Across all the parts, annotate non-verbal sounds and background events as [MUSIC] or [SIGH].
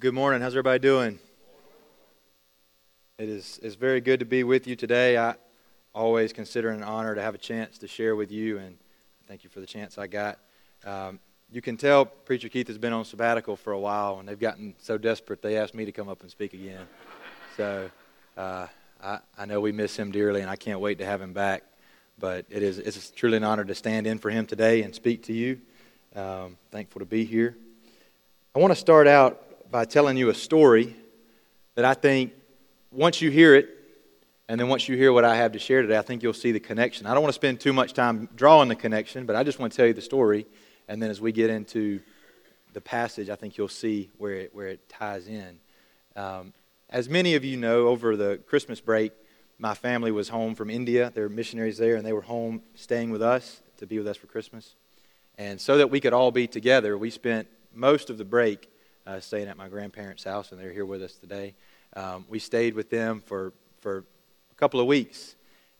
good morning. How's everybody doing? It is it's very good to be with you today. I always consider it an honor to have a chance to share with you, and thank you for the chance I got. Um, you can tell Preacher Keith has been on sabbatical for a while, and they've gotten so desperate they asked me to come up and speak again. So uh, I, I know we miss him dearly, and I can't wait to have him back. But it is it's truly an honor to stand in for him today and speak to you. Um, thankful to be here. I want to start out by telling you a story that I think once you hear it, and then once you hear what I have to share today, I think you'll see the connection. I don't want to spend too much time drawing the connection, but I just want to tell you the story. And then as we get into the passage, I think you'll see where it, where it ties in. Um, as many of you know, over the Christmas break, my family was home from India. They're missionaries there, and they were home staying with us to be with us for Christmas. And so that we could all be together, we spent most of the break uh, staying at my grandparents' house, and they're here with us today. Um, we stayed with them for, for a couple of weeks.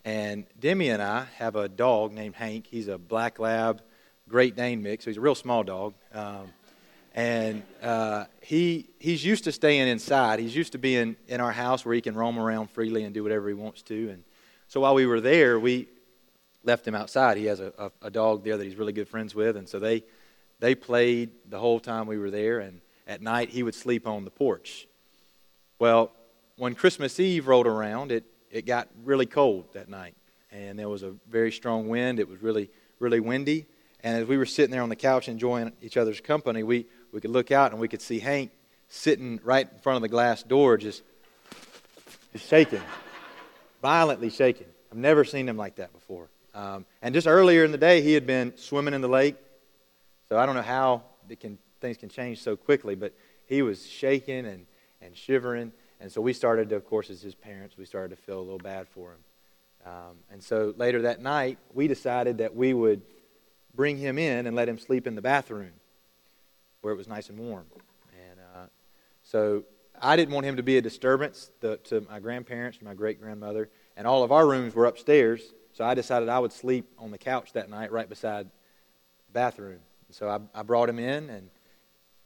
And Demi and I have a dog named Hank. He's a black lab, Great Dane mix, so he's a real small dog. Um, and uh, he, he's used to staying inside. He's used to being in our house where he can roam around freely and do whatever he wants to. And so while we were there, we left him outside. He has a, a, a dog there that he's really good friends with. And so they, they played the whole time we were there. And at night he would sleep on the porch. Well, when Christmas Eve rolled around, it, it got really cold that night. And there was a very strong wind. It was really, really windy. And as we were sitting there on the couch enjoying each other's company, we, we could look out and we could see Hank sitting right in front of the glass door, just, just shaking, [LAUGHS] violently shaking. I've never seen him like that before. Um, and just earlier in the day, he had been swimming in the lake. So I don't know how it can things can change so quickly. But he was shaking and, and shivering. And so we started to, of course, as his parents, we started to feel a little bad for him. Um, and so later that night, we decided that we would bring him in and let him sleep in the bathroom where it was nice and warm. And uh, so I didn't want him to be a disturbance to, to my grandparents, to my great grandmother, and all of our rooms were upstairs. So I decided I would sleep on the couch that night right beside the bathroom. And so I, I brought him in and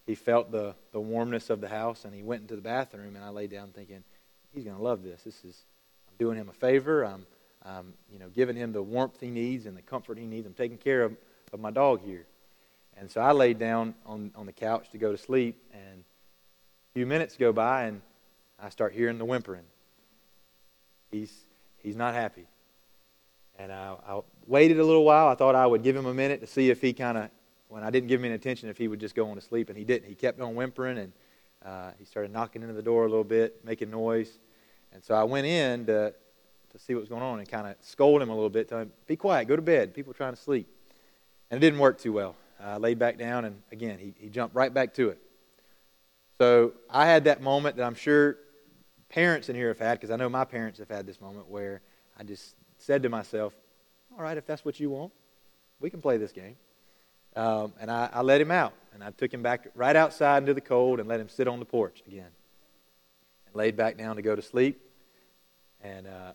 he felt the, the warmness of the house and he went into the bathroom and I lay down thinking, he's going to love this. This is, I'm doing him a favor. I'm, I'm, you know, giving him the warmth he needs and the comfort he needs. I'm taking care of, of my dog here. And so I laid down on, on the couch to go to sleep and a few minutes go by and I start hearing the whimpering. He's, he's not happy. And I, I waited a little while. I thought I would give him a minute to see if he kind of when I didn't give him any attention if he would just go on to sleep, and he didn't. He kept on whimpering, and uh, he started knocking into the door a little bit, making noise. And so I went in to, to see what was going on and kind of scold him a little bit, tell him, be quiet, go to bed. People are trying to sleep. And it didn't work too well. I laid back down, and again, he, he jumped right back to it. So I had that moment that I'm sure parents in here have had, because I know my parents have had this moment where I just said to myself, all right, if that's what you want, we can play this game. Um, and I, I let him out. And I took him back right outside into the cold and let him sit on the porch again. And laid back down to go to sleep. And uh,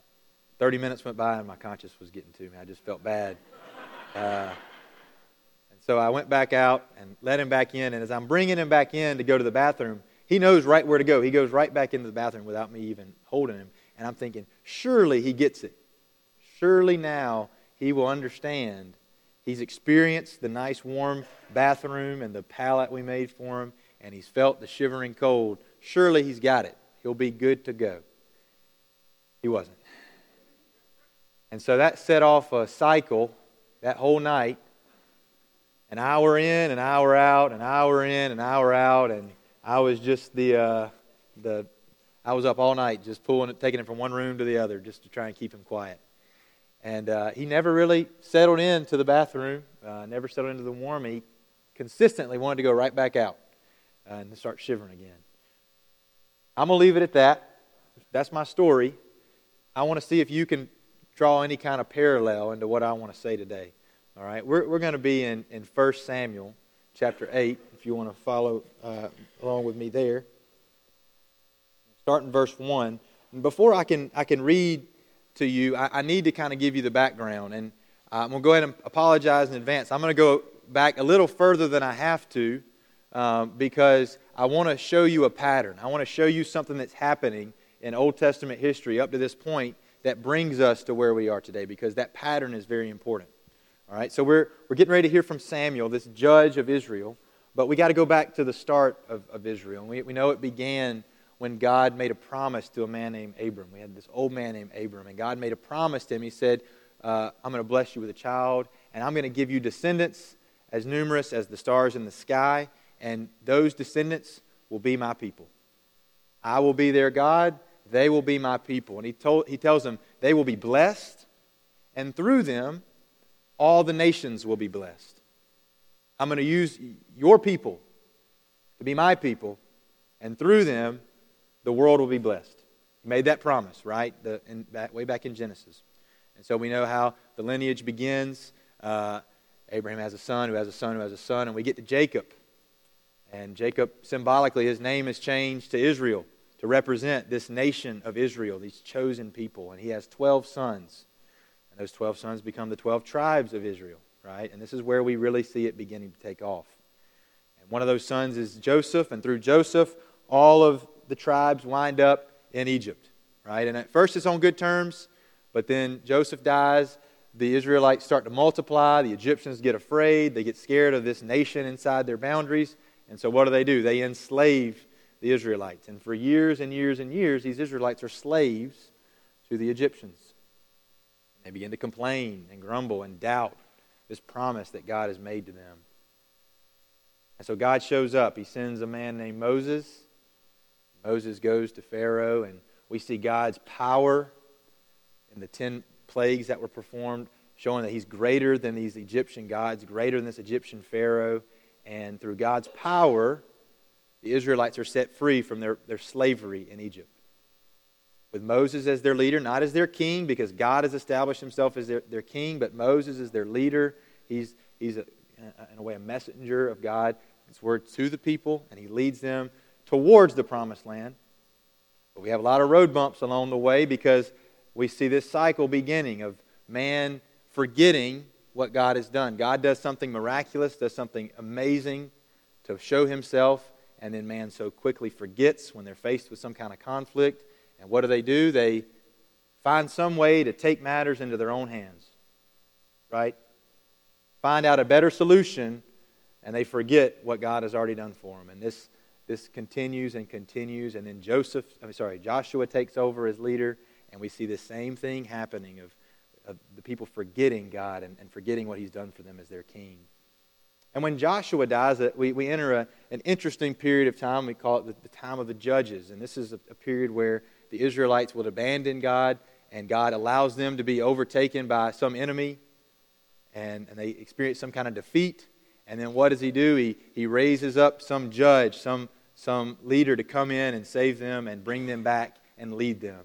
30 minutes went by and my conscience was getting to me. I just felt bad. [LAUGHS] Uh, and so I went back out and let him back in. And as I'm bringing him back in to go to the bathroom, he knows right where to go. He goes right back into the bathroom without me even holding him. And I'm thinking, surely he gets it. Surely now he will understand He's experienced the nice warm bathroom and the pallet we made for him, and he's felt the shivering cold. Surely he's got it. He'll be good to go. He wasn't. And so that set off a cycle that whole night an hour in, an hour out, an hour in, an hour out, and I was just the uh, the I was up all night just pulling it, taking it from one room to the other just to try and keep him quiet. And uh, he never really settled into the bathroom, uh, never settled into the warm. He consistently wanted to go right back out uh, and start shivering again. I'm going to leave it at that. That's my story. I want to see if you can draw any kind of parallel into what I want to say today. All right, we're, we're going to be in, in 1 Samuel chapter 8, if you want to follow uh, along with me there. Start in verse 1. And before I can, I can read to you, I, I need to kind of give you the background. And uh, I'm going to go ahead and apologize in advance. I'm going to go back a little further than I have to um, because I want to show you a pattern. I want to show you something that's happening in Old Testament history up to this point that brings us to where we are today because that pattern is very important. All right, so we're, we're getting ready to hear from Samuel, this judge of Israel, but we got to go back to the start of, of Israel. And we, we know it began when God made a promise to a man named Abram. We had this old man named Abram, and God made a promise to him. He said, uh, I'm going to bless you with a child, and I'm going to give you descendants as numerous as the stars in the sky, and those descendants will be my people. I will be their God, they will be my people. And he, told, he tells them, they will be blessed, and through them, all the nations will be blessed. I'm going to use your people to be my people, and through them, the world will be blessed. He made that promise, right? The, in, back, way back in Genesis. And so we know how the lineage begins. Uh, Abraham has a son who has a son who has a son, and we get to Jacob. And Jacob, symbolically, his name is changed to Israel to represent this nation of Israel, these chosen people. And he has 12 sons. And those 12 sons become the 12 tribes of Israel, right? And this is where we really see it beginning to take off. And one of those sons is Joseph, and through Joseph, all of the tribes wind up in Egypt, right? And at first it's on good terms, but then Joseph dies. The Israelites start to multiply. The Egyptians get afraid. They get scared of this nation inside their boundaries. And so what do they do? They enslave the Israelites. And for years and years and years, these Israelites are slaves to the Egyptians. They begin to complain and grumble and doubt this promise that God has made to them. And so God shows up. He sends a man named Moses. Moses goes to Pharaoh, and we see God's power in the ten plagues that were performed, showing that he's greater than these Egyptian gods, greater than this Egyptian Pharaoh. And through God's power, the Israelites are set free from their, their slavery in Egypt with Moses as their leader, not as their king, because God has established himself as their, their king, but Moses is their leader. He's, he's a, in a way, a messenger of God, his word to the people, and he leads them towards the promised land. But we have a lot of road bumps along the way because we see this cycle beginning of man forgetting what God has done. God does something miraculous, does something amazing to show himself, and then man so quickly forgets when they're faced with some kind of conflict and what do they do? They find some way to take matters into their own hands, right? Find out a better solution, and they forget what God has already done for them. And this, this continues and continues. And then Joseph, I'm sorry, Joshua takes over as leader, and we see the same thing happening of, of the people forgetting God and, and forgetting what He's done for them as their king. And when Joshua dies, we, we enter a, an interesting period of time. We call it the, the time of the judges. And this is a, a period where the Israelites would abandon God, and God allows them to be overtaken by some enemy, and, and they experience some kind of defeat. And then what does he do? He, he raises up some judge, some, some leader to come in and save them and bring them back and lead them.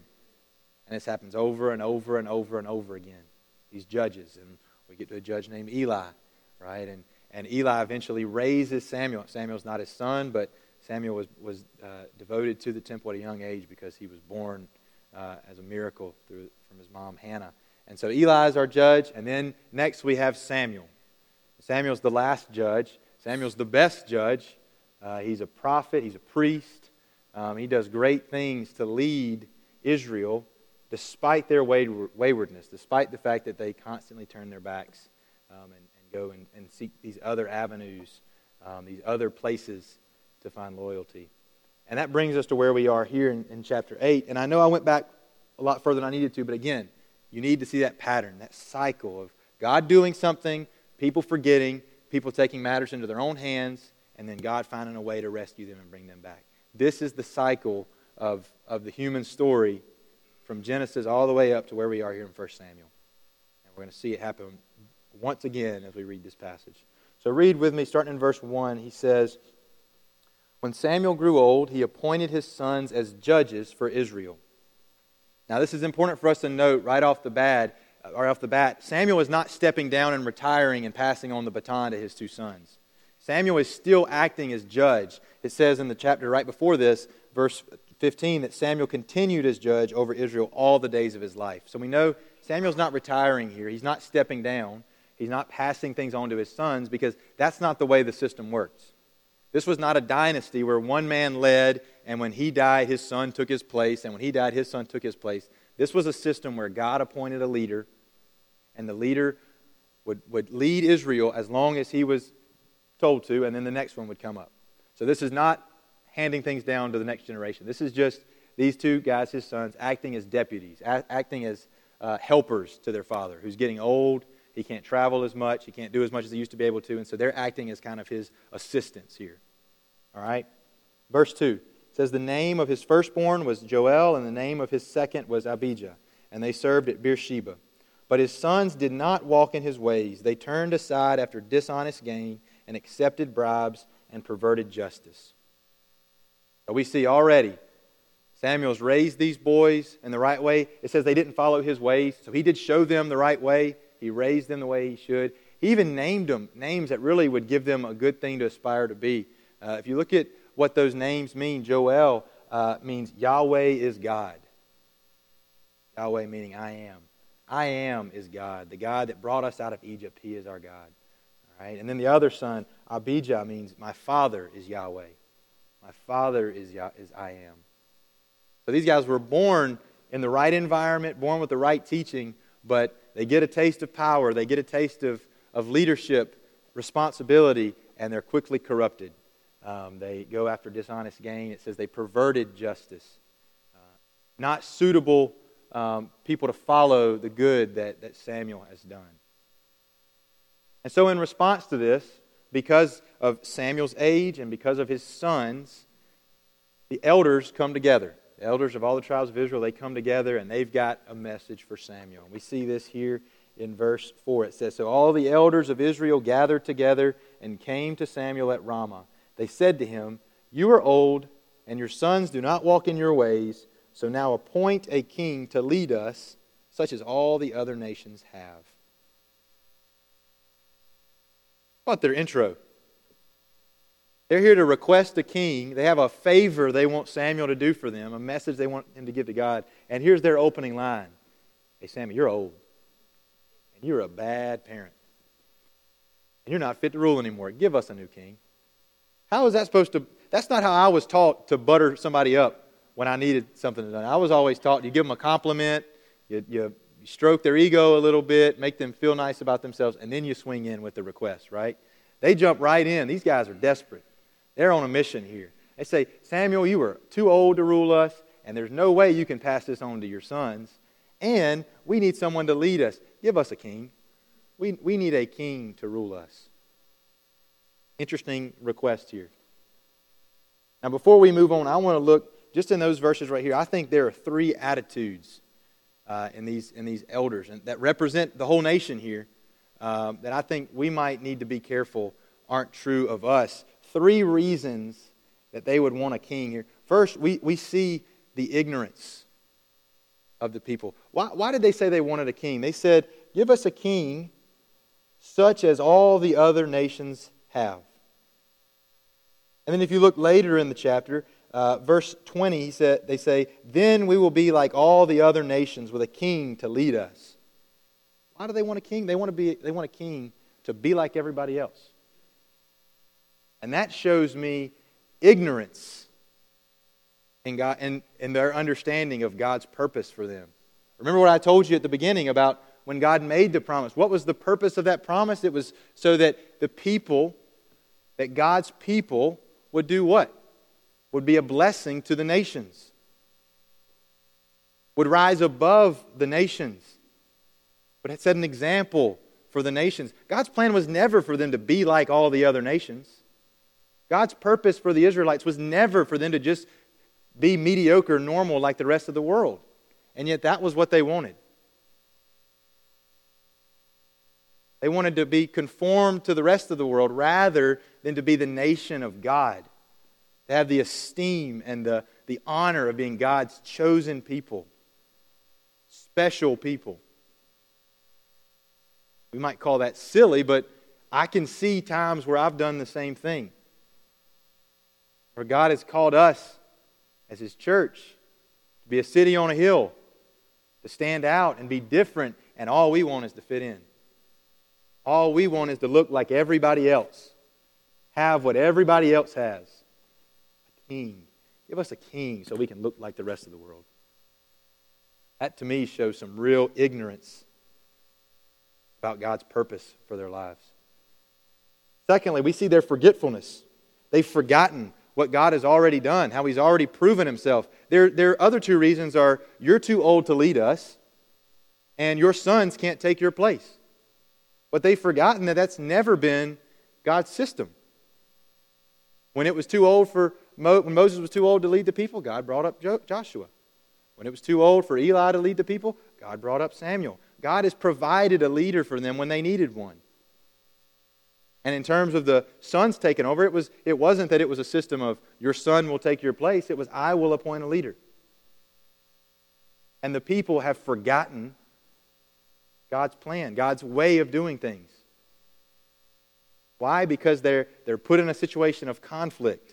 And this happens over and over and over and over again. These judges. And we get to a judge named Eli, right? And, and Eli eventually raises Samuel. Samuel's not his son, but Samuel was, was uh, devoted to the temple at a young age because he was born uh, as a miracle through, from his mom, Hannah. And so Eli is our judge. And then next we have Samuel. Samuel's the last judge. Samuel's the best judge. Uh, he's a prophet, he's a priest. Um, he does great things to lead Israel despite their waywardness, despite the fact that they constantly turn their backs um, and, and, go and, and, seek these other avenues, um, these other places to find loyalty. And that brings us to where we are here in, in chapter 8. And I know I went back a lot further than I needed to, but again, you need to see that pattern, that cycle of God doing something, people forgetting, people taking matters into their own hands, and then God finding a way to rescue them and bring them back. This is the cycle of, of the human story from Genesis all the way up to where we are here in 1 Samuel. And we're going to see it happen once again as we read this passage. So read with me, starting in verse 1. He says, when Samuel grew old, he appointed his sons as judges for Israel. Now, this is important for us to note right off the bat. Right off the bat, Samuel is not stepping down and retiring and passing on the baton to his two sons. Samuel is still acting as judge. It says in the chapter right before this, verse 15, that Samuel continued as judge over Israel all the days of his life. So we know Samuel's not retiring here. He's not stepping down. He's not passing things on to his sons because that's not the way the system works. This was not a dynasty where one man led, and when he died, his son took his place, and when he died, his son took his place. This was a system where God appointed a leader, and the leader would, would lead Israel as long as he was told to, and then the next one would come up. So this is not handing things down to the next generation. This is just these two guys, his sons, acting as deputies, a- acting as uh, helpers to their father, who's getting old he can't travel as much. He can't do as much as he used to be able to. And so they're acting as kind of his assistants here. All right? Verse 2 says, The name of his firstborn was Joel, and the name of his second was Abijah. And they served at Beersheba. But his sons did not walk in his ways. They turned aside after dishonest gain and accepted bribes and perverted justice. So we see already Samuel's raised these boys in the right way. It says they didn't follow his ways, so he did show them the right way. He raised them the way he should. He even named them names that really would give them a good thing to aspire to be. Uh, if you look at what those names mean, Joel uh, means Yahweh is God. Yahweh meaning I am. I am is God. The God that brought us out of Egypt, he is our God. Right? And then the other son, Abijah, means my father is Yahweh. My father is, Yah- is I am. So these guys were born in the right environment, born with the right teaching, but they get a taste of power, they get a taste of, of leadership, responsibility, and they're quickly corrupted. Um, they go after dishonest gain. It says they perverted justice. Uh, not suitable um, people to follow the good that, that Samuel has done. And so, in response to this, because of Samuel's age and because of his sons, the elders come together. The elders of all the tribes of Israel, they come together and they've got a message for Samuel. And we see this here in verse 4. It says, So all the elders of Israel gathered together and came to Samuel at Ramah. They said to him, You are old, and your sons do not walk in your ways. So now appoint a king to lead us, such as all the other nations have. What their intro? They're here to request a king. They have a favor they want Samuel to do for them, a message they want him to give to God. And here's their opening line Hey, Samuel, you're old. And you're a bad parent. And you're not fit to rule anymore. Give us a new king. How is that supposed to? That's not how I was taught to butter somebody up when I needed something done. I was always taught you give them a compliment, you, you stroke their ego a little bit, make them feel nice about themselves, and then you swing in with the request, right? They jump right in. These guys are desperate. They're on a mission here. They say, Samuel, you are too old to rule us, and there's no way you can pass this on to your sons. And we need someone to lead us. Give us a king. We, we need a king to rule us. Interesting request here. Now, before we move on, I want to look just in those verses right here. I think there are three attitudes uh, in, these, in these elders and that represent the whole nation here um, that I think we might need to be careful aren't true of us three reasons that they would want a king here. First, we, we see the ignorance of the people. Why, why did they say they wanted a king? They said, Give us a king such as all the other nations have. And then if you look later in the chapter, uh, verse 20, he said, they say, Then we will be like all the other nations with a king to lead us. Why do they want a king? They want, to be, they want a king to be like everybody else. And that shows me ignorance in, God, in, in their understanding of God's purpose for them. Remember what I told you at the beginning about when God made the promise. What was the purpose of that promise? It was so that the people, that God's people would do what? Would be a blessing to the nations, would rise above the nations, would set an example for the nations. God's plan was never for them to be like all the other nations. God's purpose for the Israelites was never for them to just be mediocre, normal like the rest of the world. And yet that was what they wanted. They wanted to be conformed to the rest of the world rather than to be the nation of God, to have the esteem and the, the honor of being God's chosen people, special people. We might call that silly, but I can see times where I've done the same thing. For God has called us as His church to be a city on a hill, to stand out and be different, and all we want is to fit in. All we want is to look like everybody else, have what everybody else has king. Give us a king so we can look like the rest of the world. That to me shows some real ignorance about God's purpose for their lives. Secondly, we see their forgetfulness. They've forgotten what God has already done, how He's already proven Himself. Their, their other two reasons are you're too old to lead us, and your sons can't take your place. But they've forgotten that that's never been God's system. When it was too old for Mo, when Moses was too old to lead the people, God brought up jo- Joshua. When it was too old for Eli to lead the people, God brought up Samuel. God has provided a leader for them when they needed one. And in terms of the sons taking over, it, was, it wasn't that it was a system of your son will take your place, it was I will appoint a leader. And the people have forgotten God's plan, God's way of doing things. Why? Because they're, they're put in a situation of conflict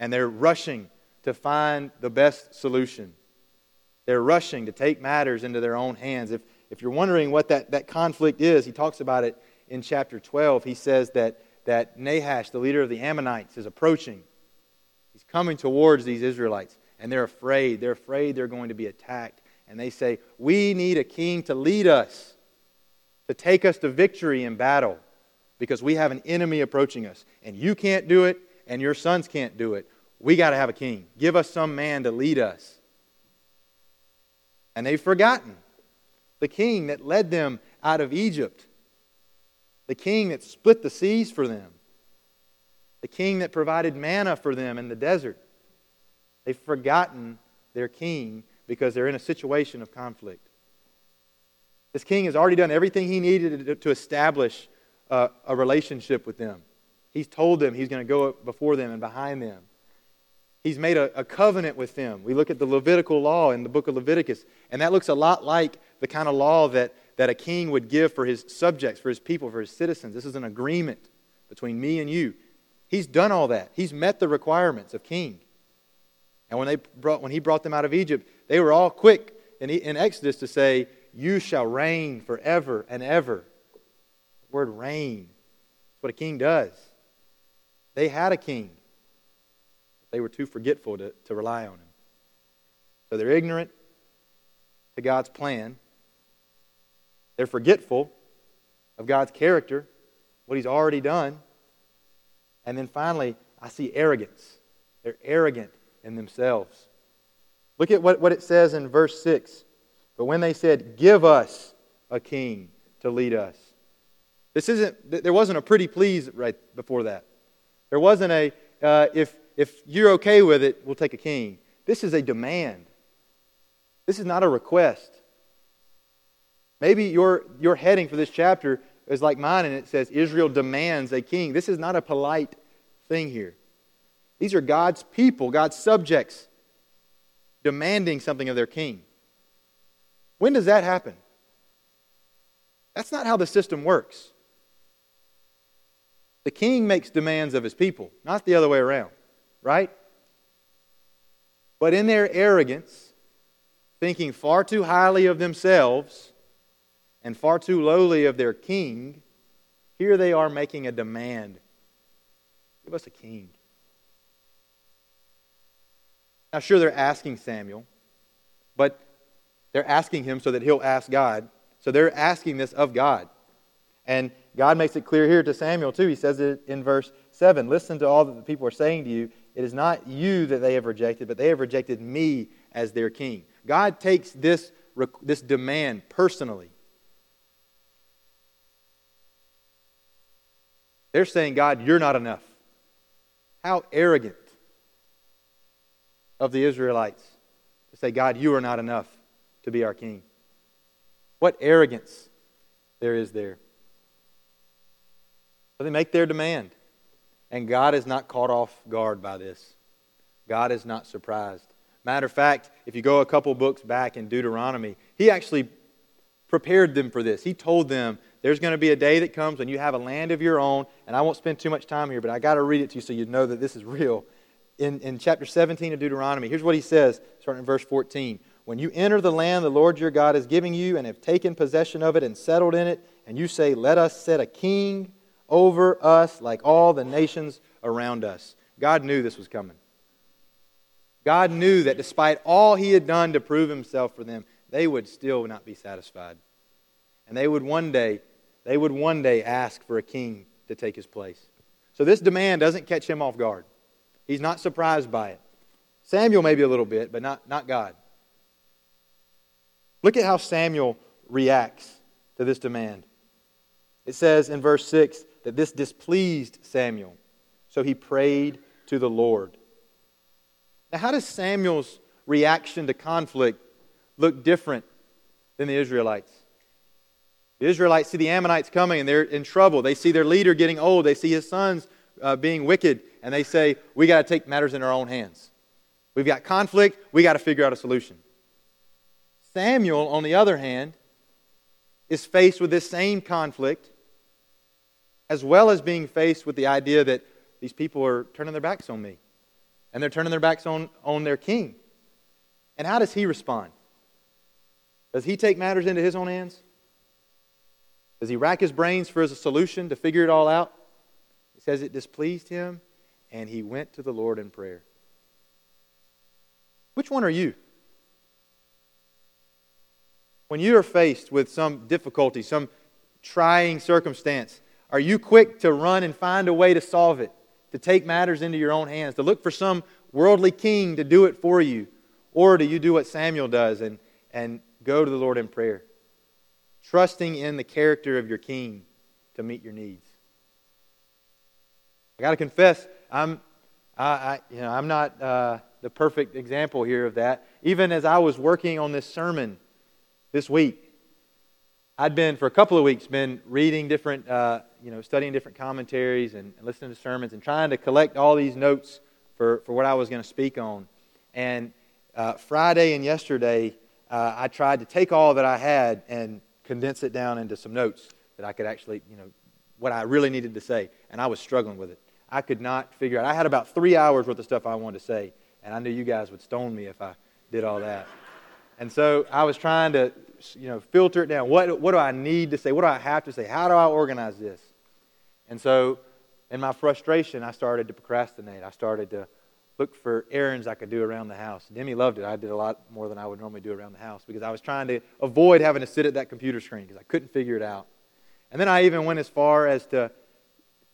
and they're rushing to find the best solution. They're rushing to take matters into their own hands. If, if you're wondering what that, that conflict is, he talks about it in chapter 12, he says that, that Nahash, the leader of the Ammonites, is approaching. He's coming towards these Israelites, and they're afraid. They're afraid they're going to be attacked. And they say, We need a king to lead us, to take us to victory in battle, because we have an enemy approaching us. And you can't do it, and your sons can't do it. We got to have a king. Give us some man to lead us. And they've forgotten the king that led them out of Egypt the king that split the seas for them, the king that provided manna for them in the desert. They've forgotten their king because they're in a situation of conflict. This king has already done everything he needed to establish a, a relationship with them. He's told them he's going to go up before them and behind them. He's made a, a, covenant with them. We look at the Levitical law in the book of Leviticus, and that looks a lot like the kind of law that that a king would give for his subjects, for his people, for his citizens. This is an agreement between me and you. He's done all that. He's met the requirements of king. And when, they brought, when he brought them out of Egypt, they were all quick in, in Exodus to say, You shall reign forever and ever. The word reign. That's what a king does. They had a king. But they were too forgetful to, to rely on him. So they're ignorant to God's plan. They're forgetful of God's character, what He's already done. And then finally, I see arrogance. They're arrogant in themselves. Look at what, what it says in verse 6. But when they said, Give us a king to lead us. This isn't, there wasn't a pretty please right before that. There wasn't a, uh, if, if you're okay with it, we'll take a king. This is a demand. This is not a request. Maybe your, your heading for this chapter is like mine and it says, Israel demands a king. This is not a polite thing here. These are God's people, God's subjects, demanding something of their king. When does that happen? That's not how the system works. The king makes demands of his people, not the other way around, right? But in their arrogance, thinking far too highly of themselves, and far too lowly of their king, here they are making a demand give us a king. Now, sure, they're asking Samuel, but they're asking him so that he'll ask God. So they're asking this of God. And God makes it clear here to Samuel, too. He says it in verse 7 Listen to all that the people are saying to you. It is not you that they have rejected, but they have rejected me as their king. God takes this, this demand personally. They're saying, God, you're not enough. How arrogant of the Israelites to say, God, you are not enough to be our king. What arrogance there is there. So they make their demand. And God is not caught off guard by this. God is not surprised. Matter of fact, if you go a couple books back in Deuteronomy, he actually prepared them for this. He told them there's going to be a day that comes when you have a land of your own, and I won't spend too much time here, but I got to read it to you so you know that this is real. In, in chapter 17 of Deuteronomy, here's what he says, starting in verse 14. When you enter the land the Lord your God is giving you and have taken possession of it and settled in it, and you say, Let us set a king over us like all the nations around us. God knew this was coming. God knew that despite all he had done to prove himself for them, they would still not be satisfied. And they would one day, they would one day ask for a king to take his place. So this demand doesn't catch him off guard. He's not surprised by it. Samuel maybe a little bit, but not, not God. Look at how Samuel reacts to this demand. It says in verse 6 that this displeased Samuel, so he prayed to the Lord. Now, how does Samuel's reaction to conflict look different than the Israelites? The Israelites see the Ammonites coming and they're in trouble. They see their leader getting old. They see his sons uh, being wicked, and they say, We got to take matters in our own hands. We've got conflict. We got to figure out a solution. Samuel, on the other hand, is faced with this same conflict, as well as being faced with the idea that these people are turning their backs on me, and they're turning their backs on, on their king. And how does he respond? Does he take matters into his own hands? Does he rack his brains for a solution to figure it all out? It says it displeased him, and he went to the Lord in prayer. Which one are you? When you are faced with some difficulty, some trying circumstance, are you quick to run and find a way to solve it, to take matters into your own hands, to look for some worldly king to do it for you? Or do you do what Samuel does and, and go to the Lord in prayer, trusting in the character of your king to meet your needs? I got to confess, I'm, I, I, you know, I'm not uh, the perfect example here of that. Even as I was working on this sermon, this week. I'd been, for a couple of weeks, been reading different, uh, you know, studying different commentaries and, listening to sermons and trying to collect all these notes for, for what I was going to speak on. And uh, Friday and yesterday, uh, I tried to take all that I had and condense it down into some notes that I could actually, you know, what I really needed to say. And I was struggling with it. I could not figure out. I had about three hours worth of stuff I wanted to say, and I knew you guys would stone me if I did all that. And so I was trying to, you know, filter it down. What, what do I need to say? What do I have to say? How do I organize this? And so in my frustration, I started to procrastinate. I started to look for errands I could do around the house. Demi loved it. I did a lot more than I would normally do around the house because I was trying to avoid having to sit at that computer screen because I couldn't figure it out. And then I even went as far as to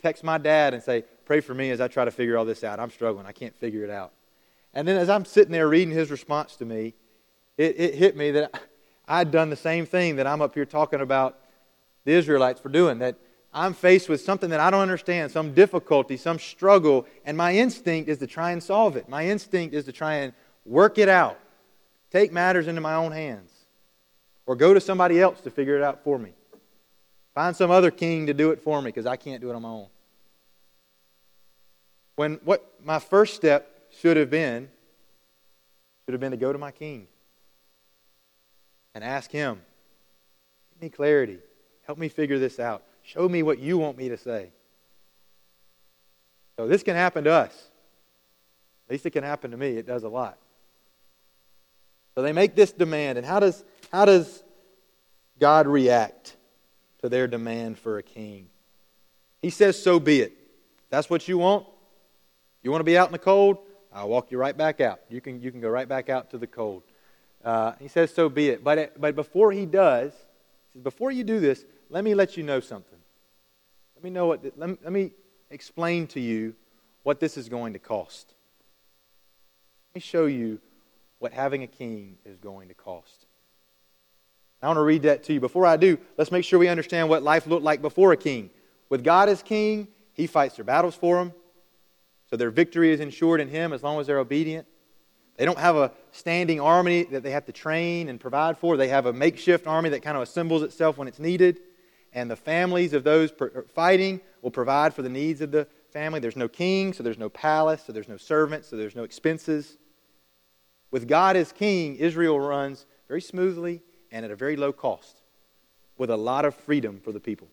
text my dad and say, Pray for me as I try to figure all this out. I'm struggling. I can't figure it out. And then as I'm sitting there reading his response to me, it, it hit me that [LAUGHS] I'd done the same thing that I'm up here talking about the Israelites for doing. That I'm faced with something that I don't understand, some difficulty, some struggle, and my instinct is to try and solve it. My instinct is to try and work it out, take matters into my own hands, or go to somebody else to figure it out for me. Find some other king to do it for me because I can't do it on my own. When what my first step should have been, should have been to go to my king and ask Him, Give me clarity. Help me figure this out. Show me what you want me to say. So this can happen to us. At least it can happen to me. It does a lot. So they make this demand, and how does, how does God react to their demand for a king? He says, So be it. That's what you want. You want to be out in the cold? I'll walk you right back out. You can, you can go right back out to the cold. Uh, he says, So be it. But, it, but before he does, he says, Before you do this, let me let you know something. Let me know what, let me, let me explain to you what this is going to cost. Let me show you what having a king is going to cost. I want to read that to you. Before I do, let's make sure we understand what life looked like before a king. With God as king, he fights their battles for them. So their victory is ensured in him as long as they're obedient. They don't have a standing army that they have to train and provide for. They have a makeshift army that kind of assembles itself when it's needed. And the families of those er, fighting will provide for the needs of the family. There's no king, so there's no palace, so there's no servants, so there's no expenses. With God as king, Israel runs very smoothly and at a very low cost with a lot of freedom for the people.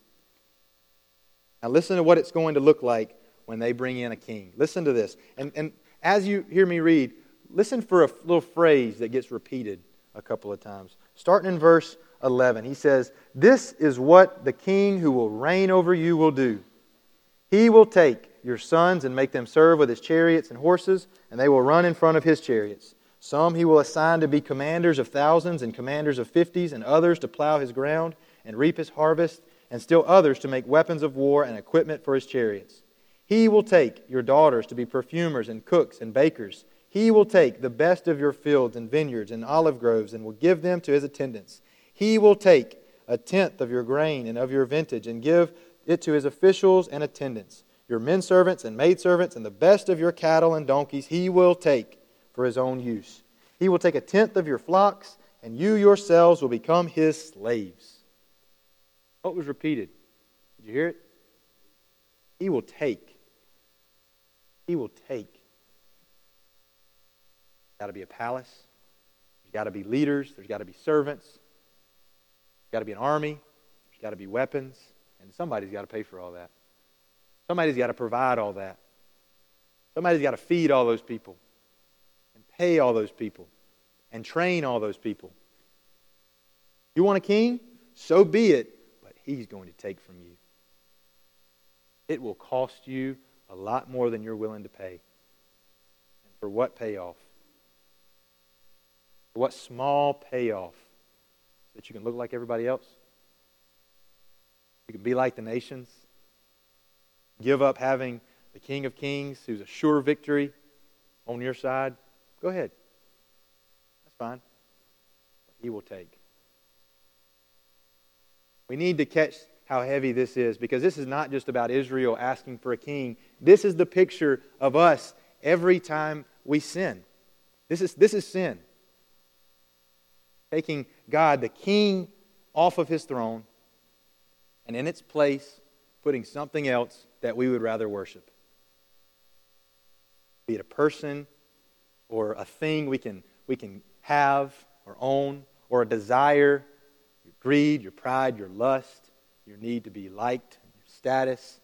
Now, listen to what it's going to look like when they bring in a king. Listen to this. And, and as you hear me read, listen for a little phrase that gets repeated a couple of times. Starting in verse 11, he says, This is what the king who will reign over you will do. He will take your sons and make them serve with his chariots and horses, and they will run in front of his chariots. Some he will assign to be commanders of thousands and commanders of fifties, and others to plow his ground and reap his harvest, and still others to make weapons of war and equipment for his chariots. He will take your daughters to be perfumers and cooks and bakers. He will take the best of your fields and vineyards and olive groves and will give them to his attendants. He will take a tenth of your grain and of your vintage and give it to his officials and attendants. Your men servants and maidservants and the best of your cattle and donkeys he will take for his own use. He will take a tenth of your flocks, and you yourselves will become his slaves. What was repeated? Did you hear it? He will take. He will take. Got to be a palace. There's got to be leaders. There's got to be servants. Got to be an army. There's got to be weapons. And somebody's got to pay for all that. Somebody's got to provide all that. Somebody's got to feed all those people and pay all those people and train all those people. You want a king? So be it, but he's going to take from you. It will cost you a lot more than you're willing to pay. And for what payoff? For what small payoff? That you can look like everybody else? You can be like the nations? Give up having the King of Kings, who's a sure victory, on your side? Go ahead. That's fine. He will take. We need to catch how heavy this is because this is not just about Israel asking for a king. This is the picture of us every time we sin. This is, this is sin. Taking God, the king, off of his throne, and in its place, putting something else that we would rather worship. Be it a person or a thing we can, we can have or own, or a desire, your greed, your pride, your lust your need to be liked, your status.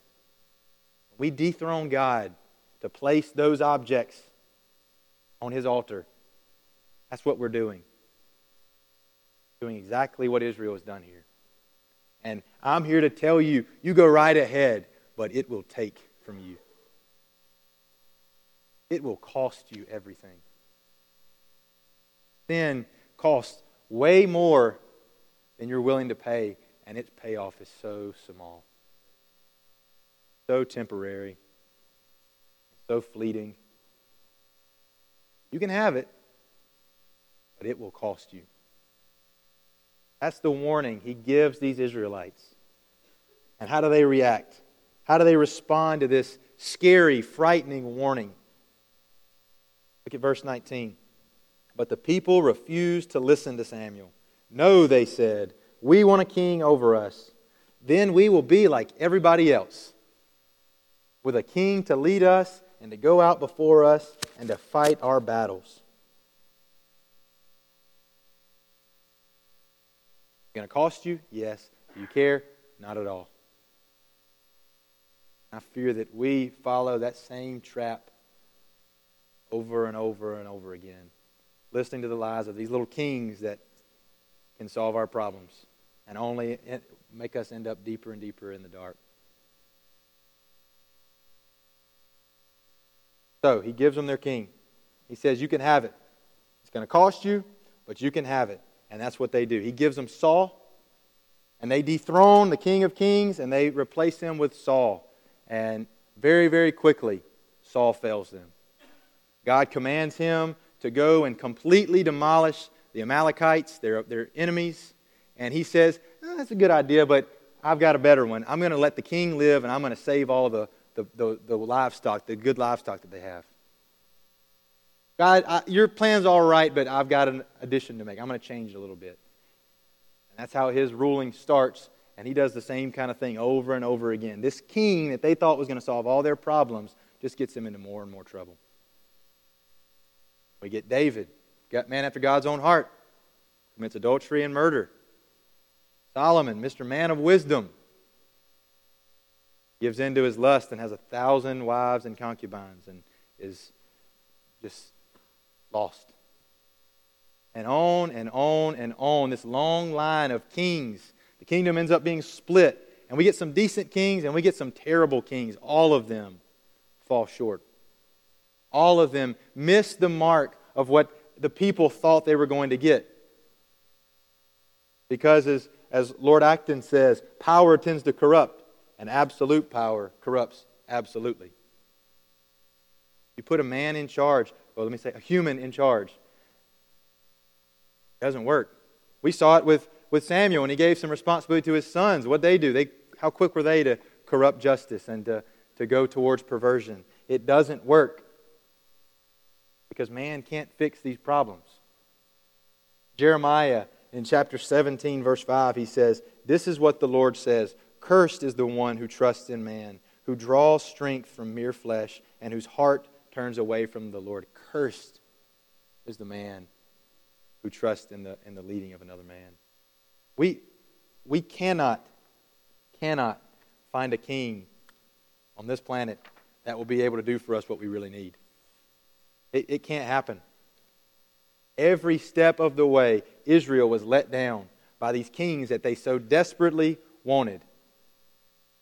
We dethrone God to place those objects on his altar. That's what we're doing. Doing exactly what Israel has done here. And I'm here to tell you, you go right ahead, but it will take from you. It will cost you everything. Sin costs way more than you're willing to pay and its payoff is so small, so temporary, so fleeting. You can have it, but it will cost you. That's the warning he gives these Israelites. And how do they react? How do they respond to this scary, frightening warning? Look at verse 19. But the people refused to listen to Samuel. No, they said, we want a king over us. Then we will be like everybody else, with a king to lead us and to go out before us and to fight our battles. Going to cost you? Yes. Do you care? Not at all. I fear that we follow that same trap over and over and over again, listening to the lies of these little kings that can solve our problems and only make us end up deeper and deeper in the dark. So he gives them their king. He says, You can have it. It's going to cost you, but you can have it. And that's what they do. He gives them Saul, and they dethrone the King of Kings, and they replace him with Saul. And very, very quickly, Saul fails them. God commands him to go and completely demolish the Amalekites, their, their enemies, and he says, oh, That's a good idea, but I've got a better one. I'm going to let the king live, and I'm going to save all the, the, the, the livestock, the good livestock that they have. God, I, your plan's all right, but I've got an addition to make. I'm going to change it a little bit. And that's how his ruling starts, and he does the same kind of thing over and over again. This king that they thought was going to solve all their problems just gets them into more and more trouble. We get David, man after God's own heart, commits adultery and murder. Solomon, Mr. Man of Wisdom, gives in to his lust and has a thousand wives and concubines and is just lost. And on and on and on, this long line of kings. The kingdom ends up being split. And we get some decent kings and we get some terrible kings, all of them. fall short. All of them miss the mark of what the people thought they were going to get. Because, as, as Lord Acton says, power tends to corrupt, and absolute power corrupts absolutely. You put a man in charge, well, let me say, a human in charge. It doesn't work. We saw it with, with Samuel when he gave some responsibility to his sons. What they do? They, how quick were they to corrupt justice and to, to go towards perversion? It doesn't work because man can't fix these problems. Jeremiah in chapter 17, verse 5, he says, This is what the Lord says Cursed is the one who trusts in man, who draws strength from mere flesh, and whose heart turns away from the Lord. Cursed is the man who trusts in the, in the leading of another man. We, we cannot, cannot find a king on this planet that will be able to do for us what we really need. It, it can't happen. Every step of the way, Israel was let down by these kings that they so desperately wanted.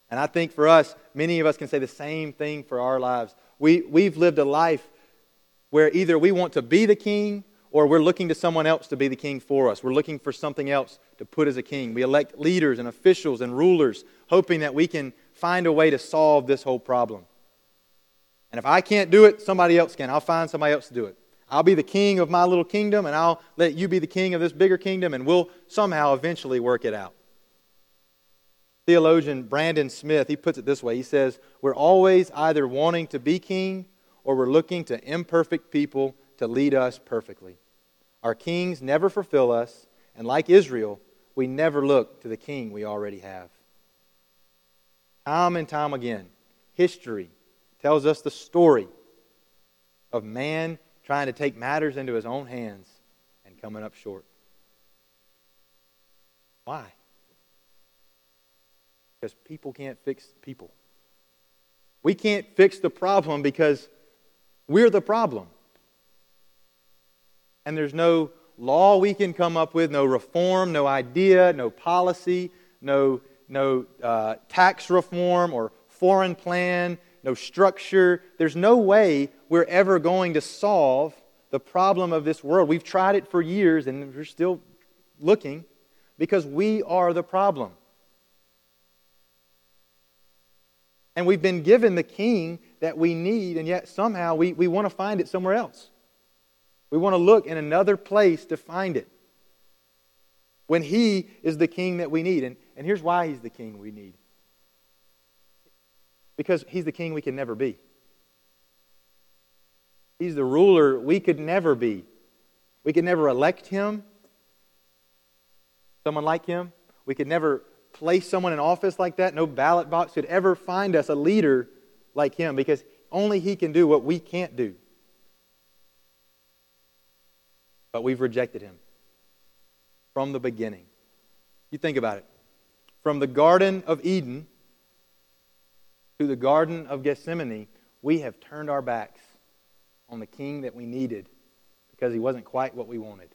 And I think for us, many of us can say the same thing for our lives. We, we've lived a life where either we want to be the king or we're looking to someone else to be the king for us. We're looking for something else to put as a king. We elect leaders and officials and rulers, hoping that we can find a way to solve this whole problem. And if I can't do it, somebody else can. I'll find somebody else to do it. I'll be the king of my little kingdom, and I'll let you be the king of this bigger kingdom, and we'll somehow eventually work it out. Theologian Brandon Smith, he puts it this way He says, We're always either wanting to be king or we're looking to imperfect people to lead us perfectly. Our kings never fulfill us, and like Israel, we never look to the king we already have. Time and time again, history tells us the story of man trying to take matters into his own hands and coming up short. Why? Because people can't fix people. We can't fix the problem because we're the problem. And there's no law we can come up with, no reform, no idea, no policy, no, no uh, tax reform or foreign plan, no structure. There's no way we're ever going to solve the problem of this world. We've tried it for years and we're still looking because we are the problem. And we've been given the king that we need, and yet somehow we, we want to find it somewhere else. We want to look in another place to find it. When he is the king that we need. And, and here's why he's the king we need because he's the king we can never be. He's the ruler we could never be. We could never elect him, someone like him. We could never place someone in office like that. No ballot box could ever find us a leader like him because only he can do what we can't do. But we've rejected him from the beginning. You think about it. From the Garden of Eden, to the Garden of Gethsemane, we have turned our backs on the king that we needed because he wasn't quite what we wanted.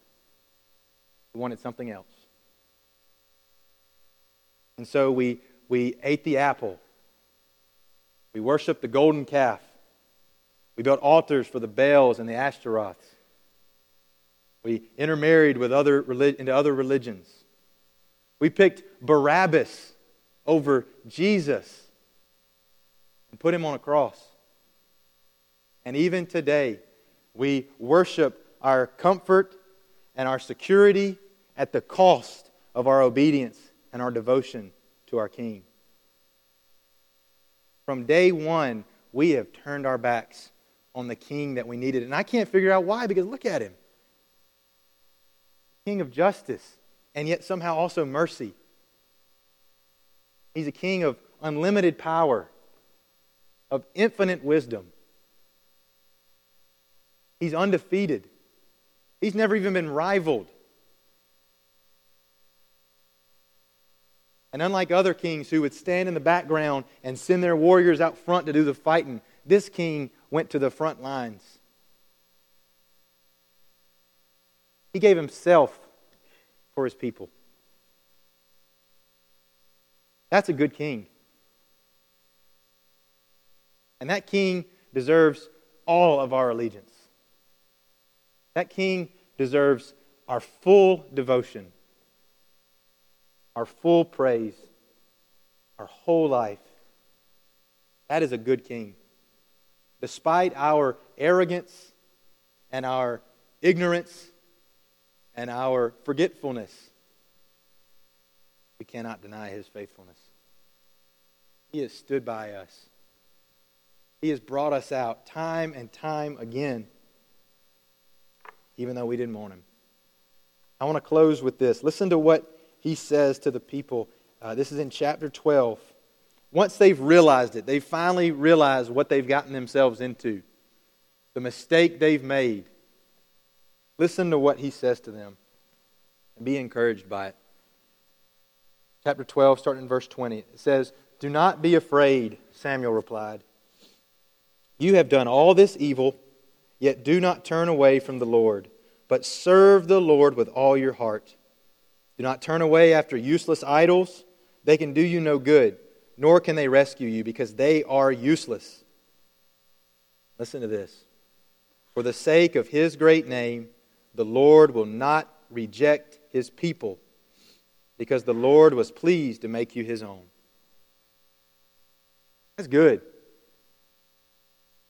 We wanted something else. And so we, we ate the apple. We worshiped the golden calf. We built altars for the Baals and the Ashtaroths. We intermarried with other, into other religions. We picked Barabbas over Jesus and put him on a cross. And even today, we worship our comfort and our security at the cost of our obedience and our devotion to our King. From day one, we have turned our backs on the King that we needed. And I can't figure out why, because look at him King of justice, and yet somehow also mercy. He's a king of unlimited power of infinite wisdom. He's undefeated. He's never even been rivaled. And unlike other kings who would stand in the background and send their warriors out front to do the fighting, this king went to the front lines. He gave himself for his people. That's a good king. And that king deserves all of our allegiance. That king deserves our full devotion, our full praise, our whole life. That is a good king. Despite our arrogance and our ignorance and our forgetfulness, we cannot deny his faithfulness. He has stood by us. He has brought us out time and time again, even though we didn't want him. I want to close with this. Listen to what he says to the people. Uh, this is in chapter 12. Once they've realized it, they've finally realized what they've gotten themselves into, the mistake they've made. Listen to what he says to them and be encouraged by it. Chapter 12, starting in verse 20. It says, Do not be afraid, Samuel replied. You have done all this evil, yet do not turn away from the Lord, but serve the Lord with all your heart. Do not turn away after useless idols. They can do you no good, nor can they rescue you, because they are useless. Listen to this. For the sake of his great name, the Lord will not reject his people, because the Lord was pleased to make you his own. That's good.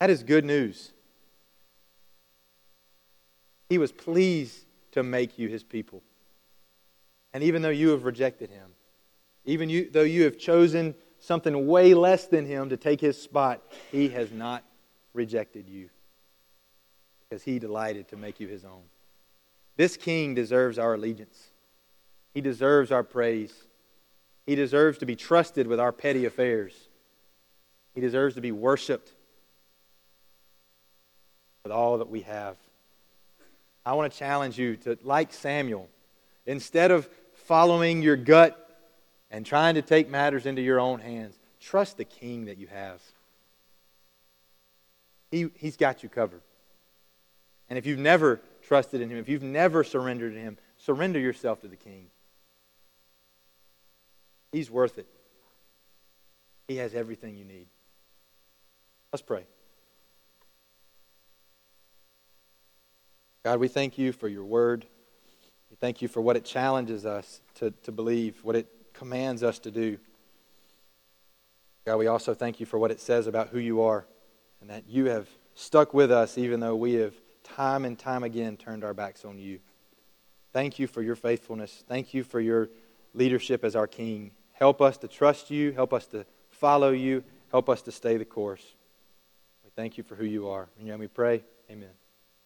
That is good news. He was pleased to make you his people. And even though you have rejected him, even you, though you have chosen something way less than him to take his spot, he has not rejected you because he delighted to make you his own. This king deserves our allegiance, he deserves our praise, he deserves to be trusted with our petty affairs, he deserves to be worshiped with all that we have. I want to challenge you to, like Samuel, instead of following your gut and trying to take matters into your own hands, trust the king that you have. He, he's got you covered. And if you've never trusted in him, if you've never surrendered to him, surrender yourself to the king. He's worth it. He has everything you need. Let's pray. God, we thank you for your word. Thank you for what it challenges us to, to believe, what it commands us to do. God, we also thank you for what it says about who you are and that you have stuck with us even though we have time and time again turned our backs on you. Thank you for your faithfulness. Thank you for your leadership as our King. Help us to trust you. Help us to follow you. Help us to stay the course. We thank you for who you are. And we pray, amen.